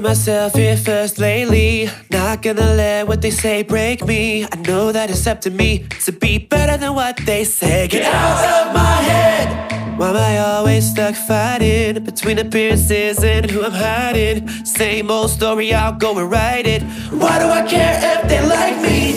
Put myself here first lately. Not gonna let what they say break me. I know that it's up to me to be better than what they say. Get out of my head. Why am I always stuck fighting between appearances and who I'm hiding? Same old story, I'll go and write it. Why do I care if they like me?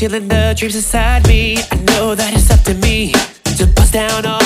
Killing the dreams inside me. I know that it's up to me to bust down all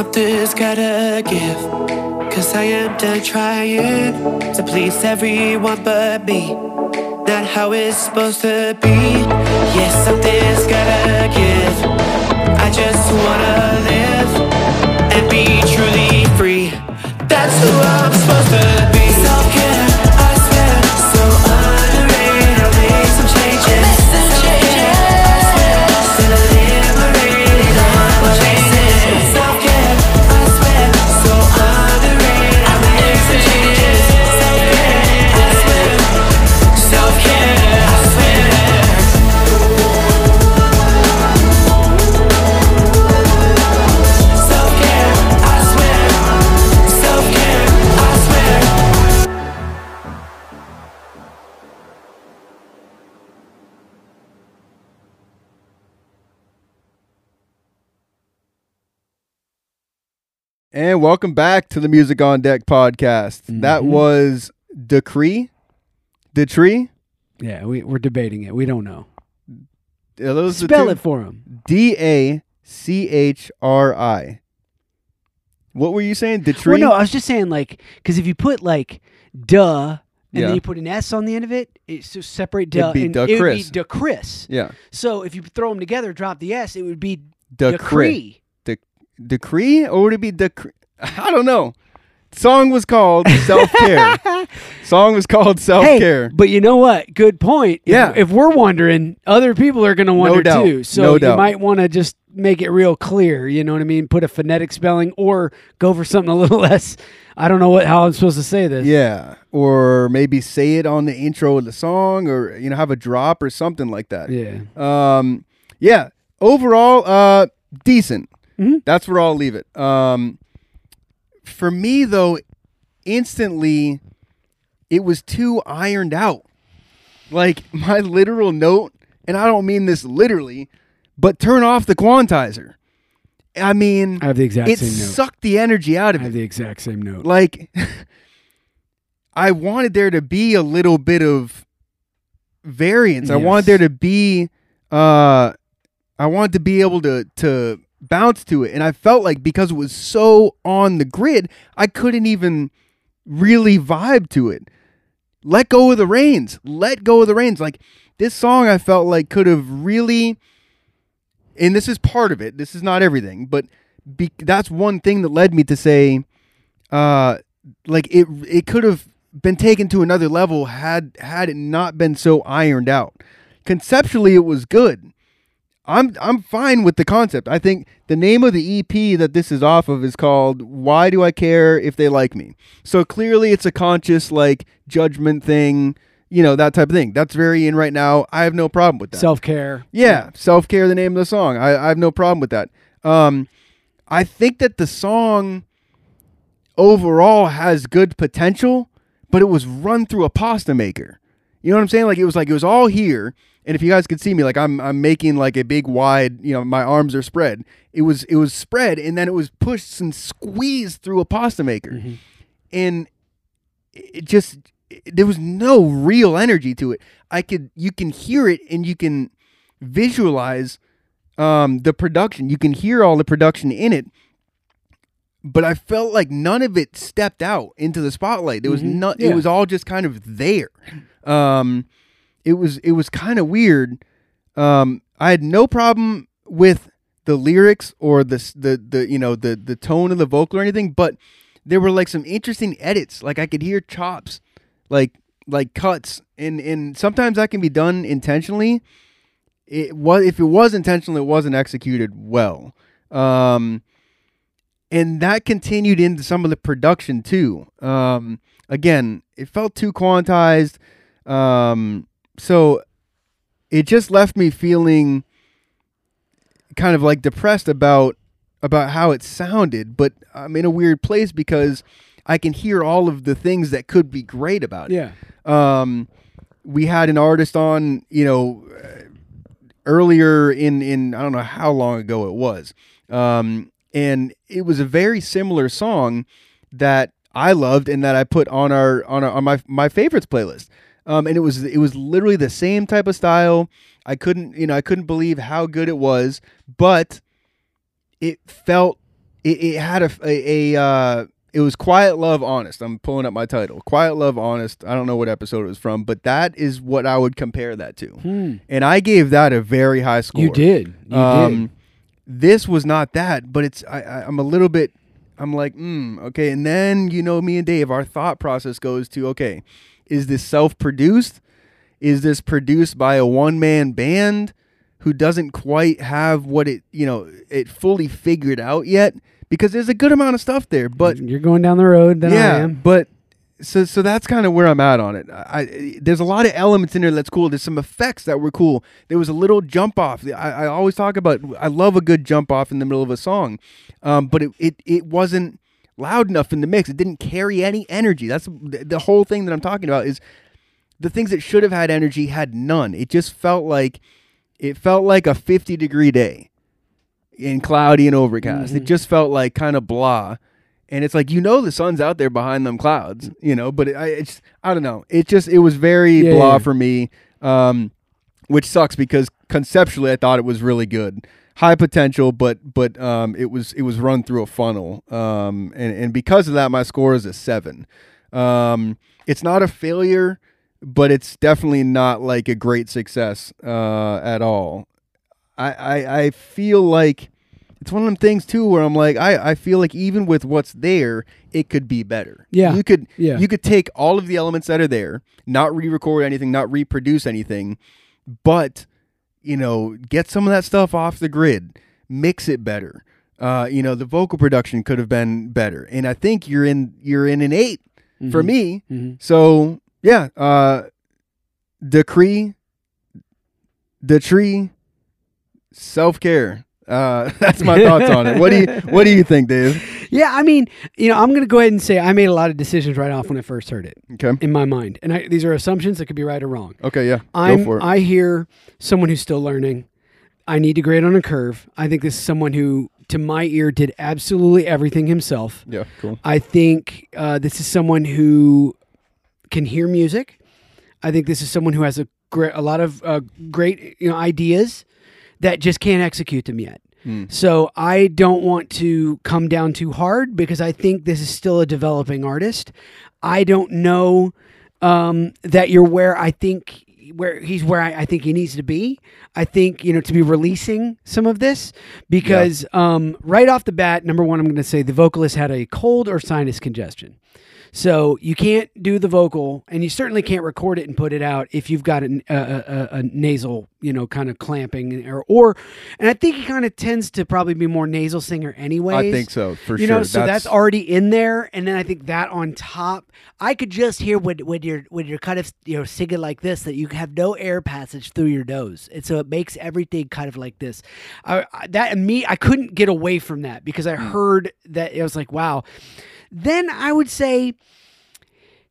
Something's gotta give. Cause I am done trying to please everyone but me. Not how it's supposed to be. Yes, something's gotta give. I just wanna live and be truly free. That's who I'm supposed to be. And welcome back to the Music on Deck podcast. That Mhm. was Decree. Decree? Yeah, we, we're debating it. We don't know. Are those Spell it for him. D A C H R I. What were you saying? Decree? Well, no, I was just saying like because if you put like duh and Yeah. then you put an S on the end of it, it's to separate It'd duh. be and duh it would be duh Chris. Yeah. So if you throw them together, drop the S, it would be Decree. Decree. Or would it be decree? I don't know. Song was called Self Care. Song was called Self Hey, Care. but you know what? Good point. If- Yeah. If, we're wondering, other people are going to wonder doubt. too. So No you doubt. might want to just make it real clear. You know what I mean? Put a phonetic spelling or go for something a little less. I don't know what how I'm supposed to say this. Yeah. Or maybe say it on the intro of the song or, you know, have a drop or something like that. Yeah. Um, yeah. Overall, uh, decent. Mhm. That's where I'll leave it. Um, for me though, instantly, it was too ironed out. Like my literal note, and I don't mean this literally, but turn off the quantizer. I mean, I have the exact it same note. sucked the energy out I of have it. the exact same note. Like, I wanted there to be a little bit of variance. I wanted there to be, uh, I wanted to be able to to bounce to it, and I felt like because it was so on the grid, I couldn't even really vibe to it. Let go of the reins. Let go of the reins. Like this song, I felt like could have really, and this is part of it. This is not everything, but be, that's one thing that led me to say, uh, like it it could have been taken to another level had had it not been so ironed out. Conceptually, it was good. I'm I'm fine with the concept. I think the name of the EP that this is off of is called "Why Do I Care If They Like Me." So clearly, it's a conscious like judgment thing, you know that type of thing. That's very in right now. I have no problem with that. Self care. Yeah, self care. The name of the song. I, I have no problem with that. Um, I think that the song overall has good potential, but it was run through a pasta maker. You know what I'm saying? Like it was like it was all here. And if you guys could see me, like I'm I'm making like a big wide, you know, my arms are spread. It was it was spread and then it was pushed and squeezed through a pasta maker. And it just it- there was no real energy to it. I could you can hear it and you can visualize um the production. You can hear all the production in it. But I felt like none of it stepped out into the spotlight. There was Mhm. not Yeah. it was all just kind of there. Um it was it was kind of weird. Um I had no problem with the lyrics or the the the you know the the tone of the vocal or anything, but there were like some interesting edits. Like I could hear chops, like like cuts, and and sometimes that can be done intentionally. It was if it was intentional, it wasn't executed well. Um, and that continued into some of the production too. Um, again, it felt too quantized. Um, so it just left me feeling kind of like depressed about about how it sounded, but I'm in a weird place because I can hear all of the things that could be great about it. Yeah. Um, we had an artist on, you know, earlier in in I don't know how long ago it was, um, and it was a very similar song that I loved and that I put on our on our, on my my favorites playlist. Um, and it was it was literally the same type of style. I couldn't you know I couldn't believe how good it was, but it felt it, it had a a, a uh, it was quiet love honest. I'm pulling up my title. Quiet love honest. I don't know what episode it was from but that is what i would compare that to. Hmm. and i gave that a very high score. You did. You um, this was not that but it's I, I i'm a little bit i'm like mm, okay. And then you know me and dave our thought process goes to okay is this self-produced? Is this produced by a one-man band who doesn't quite have what it you know it fully figured out yet? Because there's a good amount of stuff there but. You're going down the road yeah I am. but so so that's kind of where i'm at on it. I, there's a lot of elements in there that's cool. There's some effects that were cool. There was a little jump off. I, I always talk about i love a good jump off in the middle of a song um, but it, it it wasn't loud enough in the mix it didn't carry any energy that's the whole thing that i'm talking about is the things that should have had energy had none it just felt like it felt like a 50 degree day and cloudy and overcast. It just felt like kind of blah. And it's like you know the sun's out there behind them clouds, you know. But it, I, it's I don't know. It just it was very Yeah, blah yeah. for me, um, which sucks because conceptually I thought it was really good, high potential, but but um, it was it was run through a funnel, um, and and because of that my score is a seven. Um, it's not a failure, but it's definitely not like a great success uh, at all. I, I I feel like it's one of them things too where I'm like I, I feel like even with what's there, it could be better. Yeah. You could Yeah. you could take all of the elements that are there, not re-record anything, not reproduce anything, but you know, get some of that stuff off the grid, mix it better. Uh, you know, the vocal production could have been better. And I think you're in you're in an 8 for me. Mhm. So, yeah, uh decree the tree self-care. Uh that's my thoughts on it. What do you what do you think, Dave? Yeah, I mean, you know, I'm going to go ahead and say I made a lot of decisions right off when I first heard it Okay. in my mind, and I, these are assumptions that could be right or wrong. Okay, yeah. I'm, Go for it. I hear someone who's still learning. I need to grade on a curve. I think this is someone who, to my ear, did absolutely everything himself. yeah, cool. I think uh, this is someone who can hear music. I think this is someone who has a great, a lot of uh, great you know ideas that just can't execute them yet. So I don't want to come down too hard because I think this is still a developing artist. I don't know um, that you're where I think where he's where I, I think he needs to be. I think you know to be releasing some of this because um, right off the bat, number one, I'm going to say the vocalist had a cold or sinus congestion. So you can't do the vocal, and you certainly can't record it and put it out if you've got a, a, a, a nasal, you know, kind of clamping or, or and I think he kind of tends to probably be more nasal singer anyways. I think so for you sure. know, so that's, already in there, and then I think that on top, I could just hear when when you're when you're kind of you know singing like this that you have no air passage through your nose, and so it makes everything kind of like this. I, I- that and me, I couldn't get away from that because I hmm. heard that it was like wow. Then I would say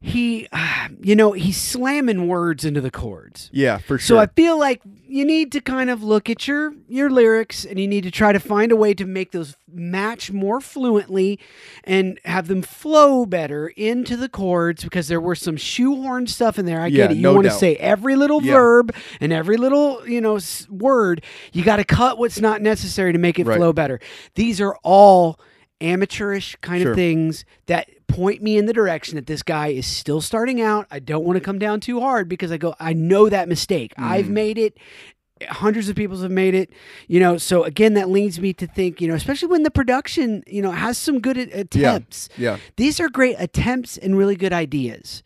he, you know, he's slamming words into the chords. yeah for sure. So. I feel like you need to kind of look at your your lyrics and you need to try to find a way to make those match more fluently and have them flow better into the chords because there were some shoehorn stuff in there. I Yeah, get it. You no want to say every little Yeah. verb and every little, you know, word. You got to cut what's not necessary to make it Right. flow better. These are all amateurish kind Sure. of things that point me in the direction that this guy is still starting out. I don't want to come down too hard because I go, I know that mistake. I've Mm-hmm. made it. Hundreds of people have made it, you know. So again, that leads me to think, you know, especially when the production, you know, has some good attempts. yeah. These are great attempts and really good ideas.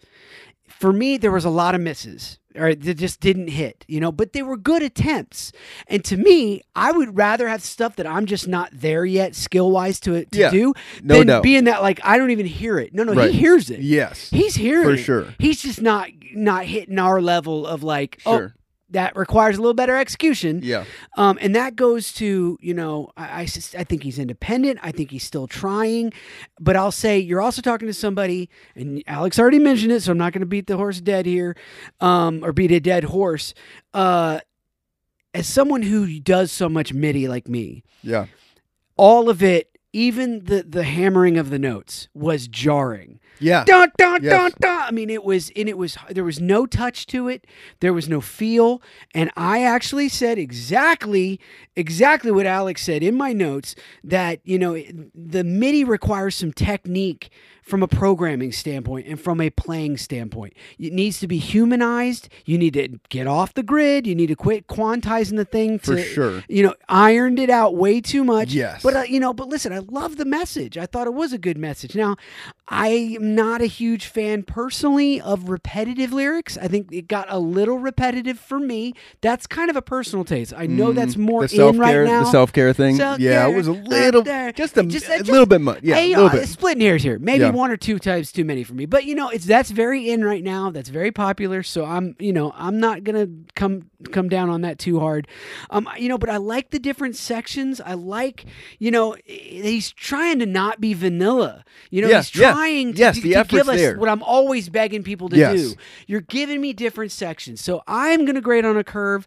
For me, there was a lot of misses, or that just didn't hit, you know, but they were good attempts. And to me, I would rather have stuff that I'm just not there yet, skill wise, to to Yeah, do, no than doubt. being that like I don't even hear it. No, no, Right. he hears it. Yes. He's hearing For it. sure. He's just not not hitting our level of like, oh, Sure. oh, that requires a little better execution. Yeah. Um, and that goes to, you know, I, I, I think he's independent. I think he's still trying. But I'll say you're also talking to somebody, and Alex already mentioned it, so I'm not going to beat the horse dead here um, or beat a dead horse. Uh, as someone who does so much MIDI like me, Yeah. all of it, even the, the hammering of the notes, was jarring Yeah. dun dun Yes. dun dun. I mean, it was and it was there was no touch to it. There was no feel, and I actually said exactly exactly what Alex said in my notes that you know the MIDI requires some technique from a programming standpoint and from a playing standpoint. It needs to be humanized. You need to get off the grid. You need to quit quantizing the thing. For sure. You know, ironed it out way too much. Yes. But uh, you know, but listen, I love the message. I thought it was a good message. Now, I am not a huge fan personally of repetitive lyrics. I think it got a little repetitive for me. That's kind of a personal taste. I know that's more Mm, the in right now. the self care thing. Self-care, yeah, it was a uh, little, just a, Just- a just- little bit much. Yeah, a little uh, bit. splitting hairs here. Maybe Yeah. one or two times too many for me. But you know, it's that's very in right now. That's very popular. So I'm, you know, I'm not gonna come come down on that too hard. Um, you know, but I like the different sections. I like, you know, he's trying to not be vanilla. You know, Yeah, he's yeah. trying to, Yes, to give us there. what I'm always begging people to Yes. do. You're giving me different sections. So I'm going to grade on a curve.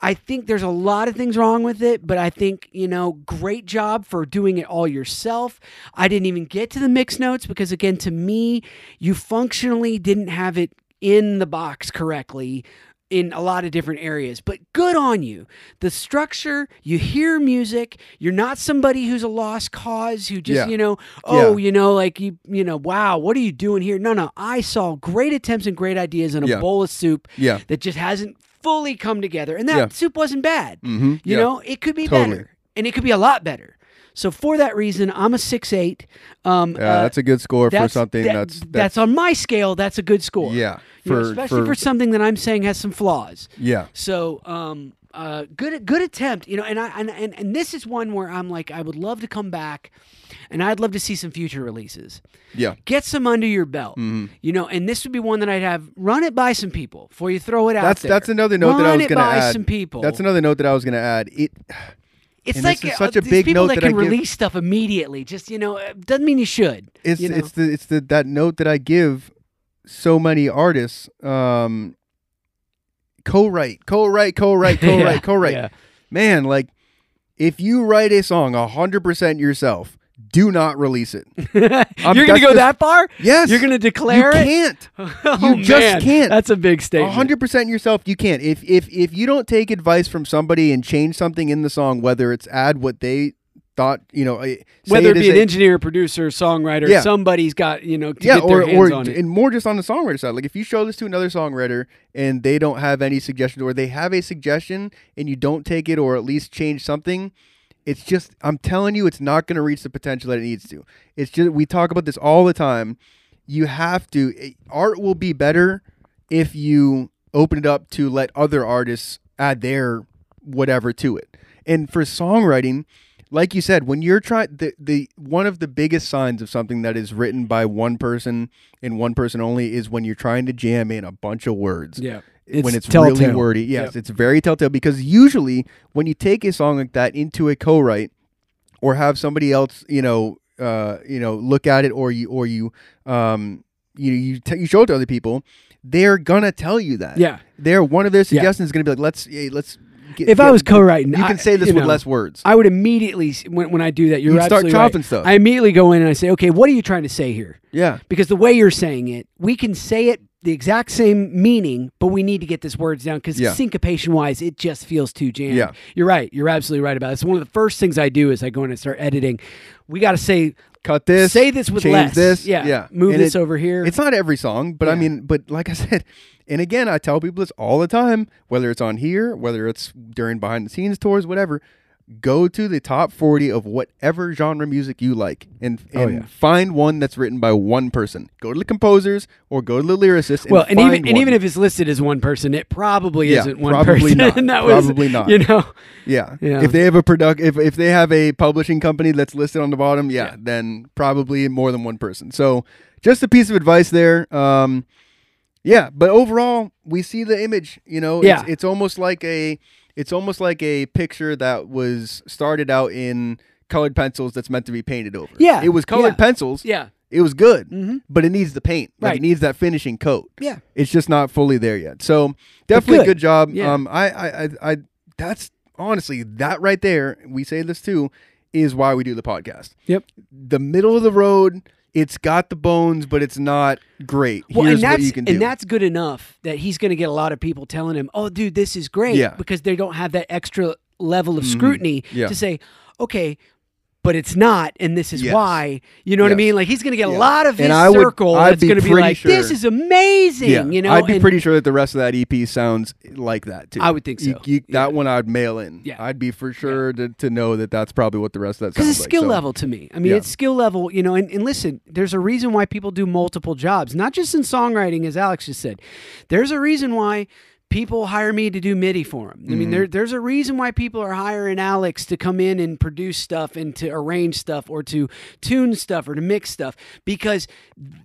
I think there's a lot of things wrong with it, but I think, you know, great job for doing it all yourself. I didn't even get to the mix notes because, again, to me, you functionally didn't have it in the box correctly in a lot of different areas, but good on you. The structure, you hear music, you're not somebody who's a lost cause who just, Yeah. you know, oh, Yeah. you know, like you, you know, wow, what are you doing here? No, no, I saw great attempts and great ideas in a Yeah. bowl of soup Yeah. that just hasn't fully come together. And that soup wasn't bad. Mm-hmm. You know, it could be Totally. better and it could be a lot better. So for that reason, I'm a six eight. Um, Yeah, uh, that's a good score for something that- that's, that's on my scale. That's a good score. yeah You know, especially for, for, something that I'm saying has some flaws. yeah So, um, uh, good, good attempt. You know, and I and, and and this is one where I'm like, I would love to come back, and I'd love to see some future releases. yeah Get some under your belt. Mm-hmm. You know, and this would be one that I'd have run it by some people before you throw it out that's there. that's another note that I was going to by add. some people. That's another note that I was going to add. It It's and like this is such a big people note that that I can give- release stuff immediately. Just you know, it doesn't mean you should. it's you know? it's the it's the that note that I give so many artists um co-write co-write co-write co-write Yeah, co-write yeah. man like if you write a song 100% yourself do not release it You're gonna go just- that far? yes You're gonna declare you it? can't oh, You just man. can't. That's a big statement. hundred percent yourself. You can't. If if if you don't take advice from somebody and change something in the song, whether it's add what they thought, you know, eh, say Whether it as be an a- engineer, producer, songwriter, Yeah. somebody's got you know to yeah, get their or hands or on it. and more just on the songwriter side. Like if you show this to another songwriter and they don't have any suggestions, or they have a suggestion and you don't take it, or at least change something. It's just I'm telling you, it's not going to reach the potential that it needs to. It's just we talk about this all the time. you have to it- art will be better if you open it up to let other artists add their whatever to it. And for songwriting, like you said, when you're trying the the one of the biggest signs of something that is written by one person and one person only is when you're trying to jam in a bunch of words Yeah. When It's it's really wordy. Yes, Yep. it's very telltale because usually when you take a song like that into a co-write or have somebody else, you know, uh, you know, look at it or you or you um you you t- you show it to other people, they're gonna tell you that. Yeah. They're one of their Yeah. suggestions is gonna be like, let's hey, let's. Get, If I was co-writing, you I- can say this you with know, less words. I would immediately when, when I do that. You're You'd start chopping right. stuff. I immediately go in and I say, okay, what are you trying to say here? yeah, Because the way you're saying it, we can say it the exact same meaning, but we need to get this words down because Yeah. syncopation wise, it just feels too jammed. Yeah. You're right. You're absolutely right about it. It's one of the first things I do is I go in and start editing. We got to say, cut this. say this with change less. This. Yeah. yeah. Move And this it- over here. It's not every song, but I mean, but like I said, and again, I tell people this all the time, whether it's on here, whether it's during behind the scenes tours, whatever. Go to the top 40 of whatever genre music you like and, Oh, and yeah. find one that's written by one person. Go to the composers or go to the lyricists. And well, and even and even if it's listed as one person, it probably Yeah, isn't one probably person. not. that was, Probably not. You know, Yeah. Yeah. If they have a product if if they have a publishing company that's listed on the bottom, yeah, Yeah. then probably more than one person. So just a piece of advice there. Um yeah, but overall we see the image, you know, Yeah. it's, it's almost like a it's almost like a picture that was started out in colored pencils that's meant to be painted over. Yeah, It was colored yeah. pencils. yeah, It was good. Mhm. But it needs the paint. Like Right. it needs that finishing coat yeah. it's just not fully there yet. So definitely good. good. job. Yeah. Um, I, I, I, I, that's honestly that right there. We say this too, is why we do the podcast. Yep. The middle of the road. It's got the bones, but it's not great. Well, Here's and that's what you can do. and that's good enough that he's going to get a lot of people telling him, "Oh, dude, this is great," Yeah. because they don't have that extra level of mm-hmm. scrutiny Yeah. to say, "Okay." But it's not, and this is Yes. why. You know what I mean? Like he's going to get a lot of his And I would- circle I'd that's going to be like, "This is amazing." yeah, You know, I'd be and- pretty sure that the rest of that EP sounds like that too. I would think so. you- Yeah. That one I'd mail in. Yeah. I'd be for sure to, to know that that's probably what the rest of that because it's like. skill So, level to me. I mean, Yeah. it's skill level, you know. And, and listen, there's a reason why people do multiple jobs, not just in songwriting, as Alex just said. There's a reason why people hire me to do MIDI for them. I Mm-hmm. mean, there, there's a reason why people are hiring Alex to come in and produce stuff and to arrange stuff or to tune stuff or to mix stuff because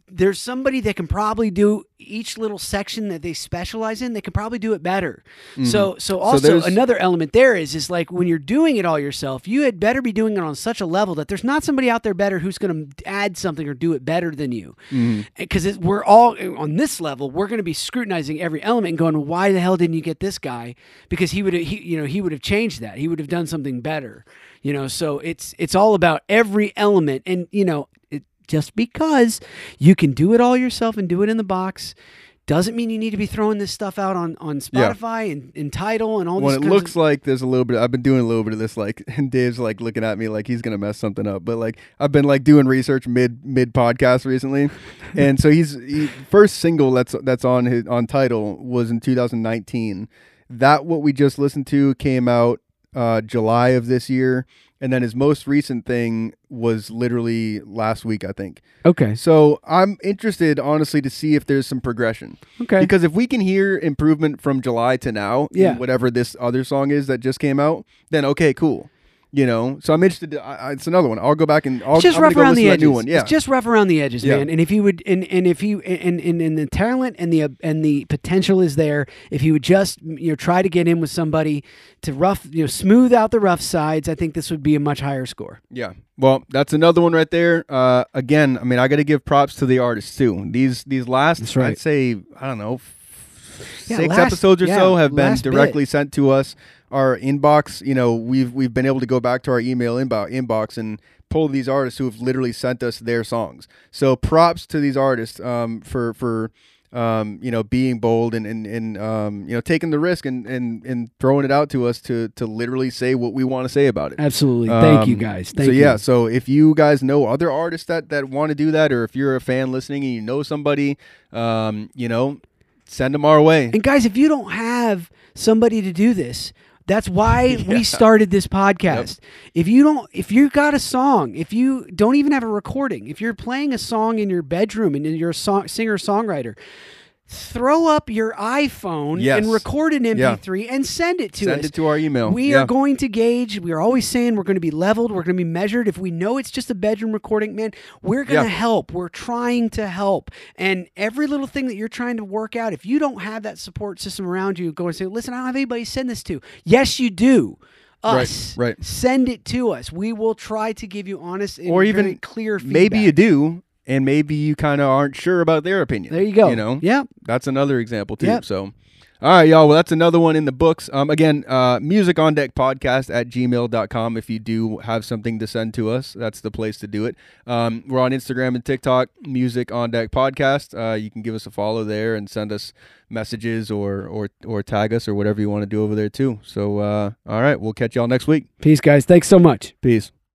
there's somebody that can probably do each little section that they specialize in. They can probably do it better. So, so also Mm-hmm. another element there is is like when you're doing it all yourself, you had better be doing it on such a level that there's not somebody out there better who's going to add something or do it better than you. Mm-hmm. Because we're all on this level, we're going to be scrutinizing every element and going, "Why the hell didn't you get this guy?" Because he would have, he, you know, he would have changed that. He would have done something better. You know, so it's it's all about every element, and you know, just because you can do it all yourself and do it in the box. Doesn't mean you need to be throwing this stuff out on, on Yeah. Spotify and, and Tidal and all when this. it looks of, like there's a little bit i've been doing a little bit of this like and dave's like looking at me like he's gonna mess something up but like i've been like doing research mid mid podcast recently and so he's he, first single that's that's on his on Tidal was in 2019 that what we just listened to came out uh july of this year and then his most recent thing was literally last week i think okay, so i'm interested honestly to see if there's some progression okay, because if we can hear improvement from July to now, in Yeah. whatever this other song is that just came out, then okay, cool. You know, so I'm interested. To, I, I, it's another one. I'll go back and I'll just I'm rough around the edges. new one. Yeah, It's just rough around the edges, Yeah. man. And if he would, and, and if he, and, and, and the talent and the and the potential is there, if he would just you know try to get in with somebody to rough, you know, smooth out the rough sides, I think this would be a much higher score. yeah. Well, that's another one right there. Uh, again, I mean, I got to give props to the artists too. These these last, right. I'd say, I don't know, Yeah, six last- episodes or yeah, so have been last bit. directly sent to us. Our inbox, you know, we've we've been able to go back to our email inbox inbox and pull these artists who have literally sent us their songs. So props to these artists um, for for um, you know being bold and and, and um, you know taking the risk and, and and throwing it out to us to to literally say what we want to say about it. Absolutely. Thank you Um, guys. Thank so you. yeah, so if you guys know other artists that that want to do that, or if you're a fan listening and you know somebody, um, you know, send them our way. And guys, if you don't have somebody to do this, That's why we started this podcast. If you don't, if you got a song, if you don't even have a recording, if you're playing a song in your bedroom and you're a song, singer songwriter, throw up your iPhone Yes. and record an Yeah. MP3 and send it to Send us. it to our email. We Yeah. are going to gauge. We are always saying we're going to be leveled. We're going to be measured. If we know it's just a bedroom recording, man, we're going to Yeah. help. We're trying to help. And every little thing that you're trying to work out, if you don't have that support system around you, go and say, listen, I don't have anybody to send this to. Yes, you do. Us. right. Send it to us. We will try to give you honest and Or even clear feedback. Maybe you do, and maybe you kind of aren't sure about their opinion. There you go. You know, Yeah. that's another example too. Yep. So, all right, y'all. Well, that's another one in the books. Um, again, uh, music on deck podcast at gmail.com. If you do have something to send to us, that's the place to do it. Um, we're on Instagram and TikTok, music on deck podcast. Uh, you can give us a follow there and send us messages or, or, or tag us or whatever you want to do over there too. So, uh, all right, we'll catch y'all next week. Peace, guys. Thanks so much. Peace.